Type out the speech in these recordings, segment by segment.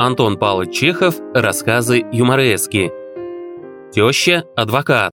Антон Павлович Чехов «Рассказы юморески». Теща – адвокат.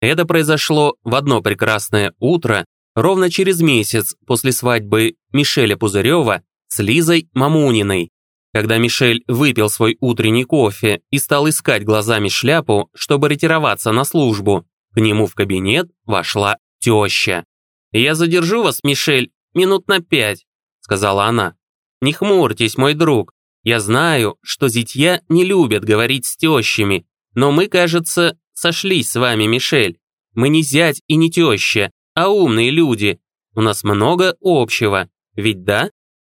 Это произошло в одно прекрасное утро, ровно через месяц после свадьбы Мишеля Пузырева с Лизой Мамуниной. Когда Мишель выпил свой утренний кофе и стал искать глазами шляпу, чтобы ретироваться на службу, к нему в кабинет вошла теща. «Я задержу вас, Мишель, минут на пять», — сказала она. «Не хмурьтесь, мой друг. Я знаю, что зятья не любят говорить с тещами, но мы, кажется, сошлись с вами, Мишель. Мы не зять и не теща, а умные люди. У нас много общего, ведь да?»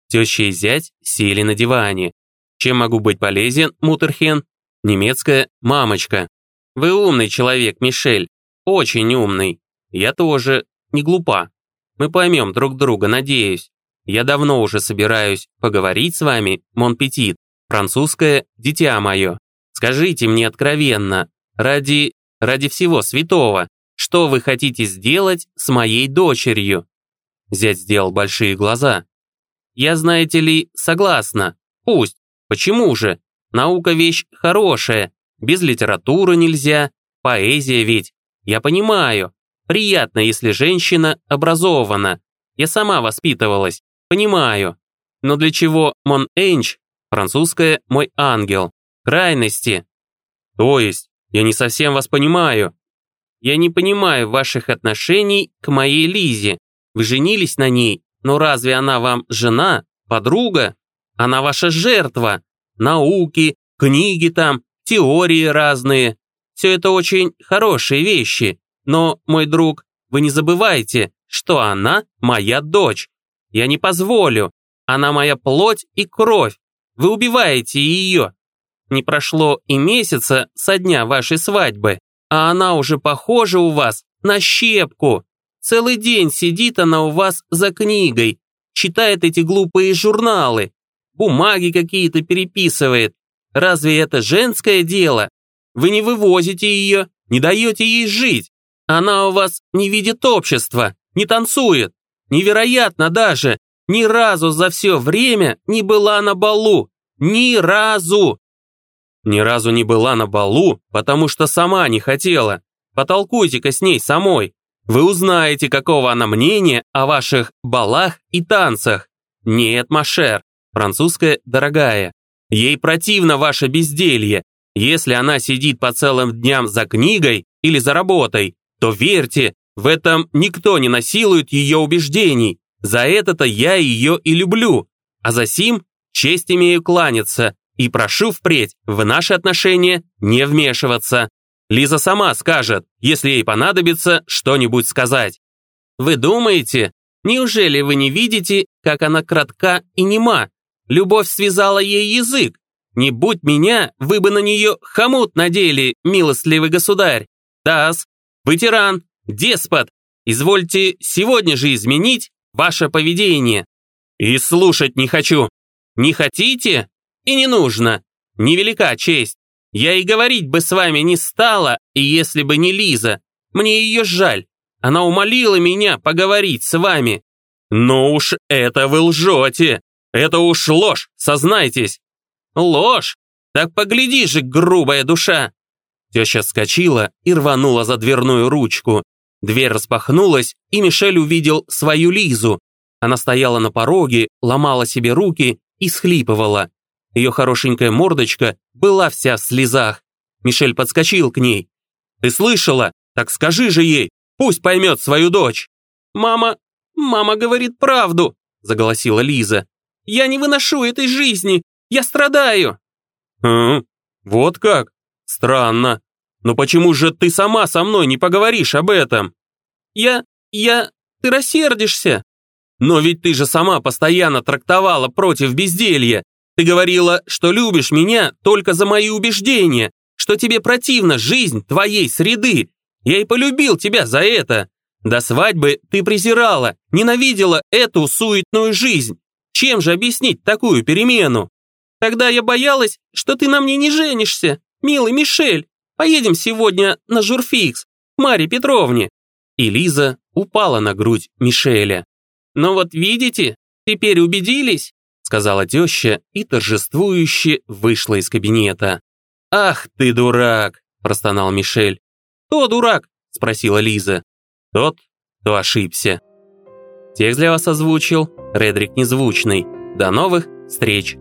Теща и зять сели на диване. «Чем могу быть полезен, Мутерхен?» Немецкая «мамочка». «Вы умный человек, Мишель. Очень умный. Я тоже не глупа. Мы поймем друг друга, надеюсь. Я давно уже собираюсь поговорить с вами, Монпетит, французское «дитя мое». Скажите мне откровенно, ради, ради всего святого, что вы хотите сделать с моей дочерью?» Зять сделал большие глаза. «Я, знаете ли, согласна. Пусть. Почему же? Наука вещь хорошая. Без литературы нельзя. Поэзия ведь. Я понимаю. Приятно, если женщина образована. Я сама воспитывалась. Понимаю. Но для чего «mon ange» французское «мой ангел»? Крайности. То есть, я не совсем вас понимаю. Я не понимаю ваших отношений к моей Лизе. Вы женились на ней, но разве она вам жена, подруга? Она ваша жертва. Науки, книги там, теории разные. Все это очень хорошие вещи. Но, мой друг, вы не забывайте, что она моя дочь. Я не позволю. Она моя плоть и кровь. Вы убиваете ее. Не прошло и месяца со дня вашей свадьбы, а она уже похожа у вас на щепку. Целый день сидит она у вас за книгой, читает эти глупые журналы, бумаги какие-то переписывает. Разве это женское дело? Вы не вывозите ее, не даете ей жить. Она у вас не видит общества, не танцует. Невероятно даже, ни разу за все время не была на балу. Ни разу. Ни разу не была на балу, потому что сама не хотела. Потолкуйте-ка с ней самой. Вы узнаете, какого она мнения о ваших балах и танцах. Нет, Машер, французская дорогая. Ей противно ваше безделье. Если она сидит по целым дням за книгой или за работой, то верьте, в этом никто не насилует ее убеждений. За это-то я ее и люблю. А за сим честь имею кланяться и прошу впредь в наши отношения не вмешиваться. Лиза сама скажет, если ей понадобится что-нибудь сказать. Вы думаете, неужели вы не видите, как она кратка и нема? Любовь связала ей язык. Не будь меня, вы бы на нее хомут надели, милостливый государь. Тас, вы тиран, деспот, извольте сегодня же изменить ваше поведение. И слушать не хочу. Не хотите? И не нужно. Невелика честь. Я и говорить бы с вами не стала, и если бы не Лиза. Мне ее жаль. Она умолила меня поговорить с вами. Ну уж это вы лжете. Это уж ложь, сознайтесь. Ложь? Так погляди же, грубая душа. Теща вскочила и рванула за дверную ручку. Дверь распахнулась, и Мишель увидел свою Лизу. Она стояла на пороге, ломала себе руки и схлипывала. Ее хорошенькая мордочка была вся в слезах. Мишель подскочил к ней. «Ты слышала? Так скажи же ей, пусть поймет свою дочь!» «Мама, мама говорит правду!» заголосила Лиза. «Я не выношу этой жизни! Я страдаю!» «Хм, вот как? Странно. Но почему же ты сама со мной не поговоришь об этом? Я... я... ты рассердишься. Но ведь ты же сама постоянно трактовала против безделья. Ты говорила, что любишь меня только за мои убеждения, что тебе противна жизнь твоей среды. Я и полюбил тебя за это. До свадьбы ты презирала, ненавидела эту суетную жизнь. Чем же объяснить такую перемену? Тогда я боялась, что ты на мне не женишься, милый Мишель. Поедем сегодня на журфикс, Маре Петровне». И Лиза упала на грудь Мишеля. «Но вот видите, теперь убедились?» сказала теща и торжествующе вышла из кабинета. «Ах ты дурак!» – простонал Мишель. «Кто дурак?» – спросила Лиза. «Тот, кто ошибся». Текст для вас озвучил Редрик Незвучный. До новых встреч!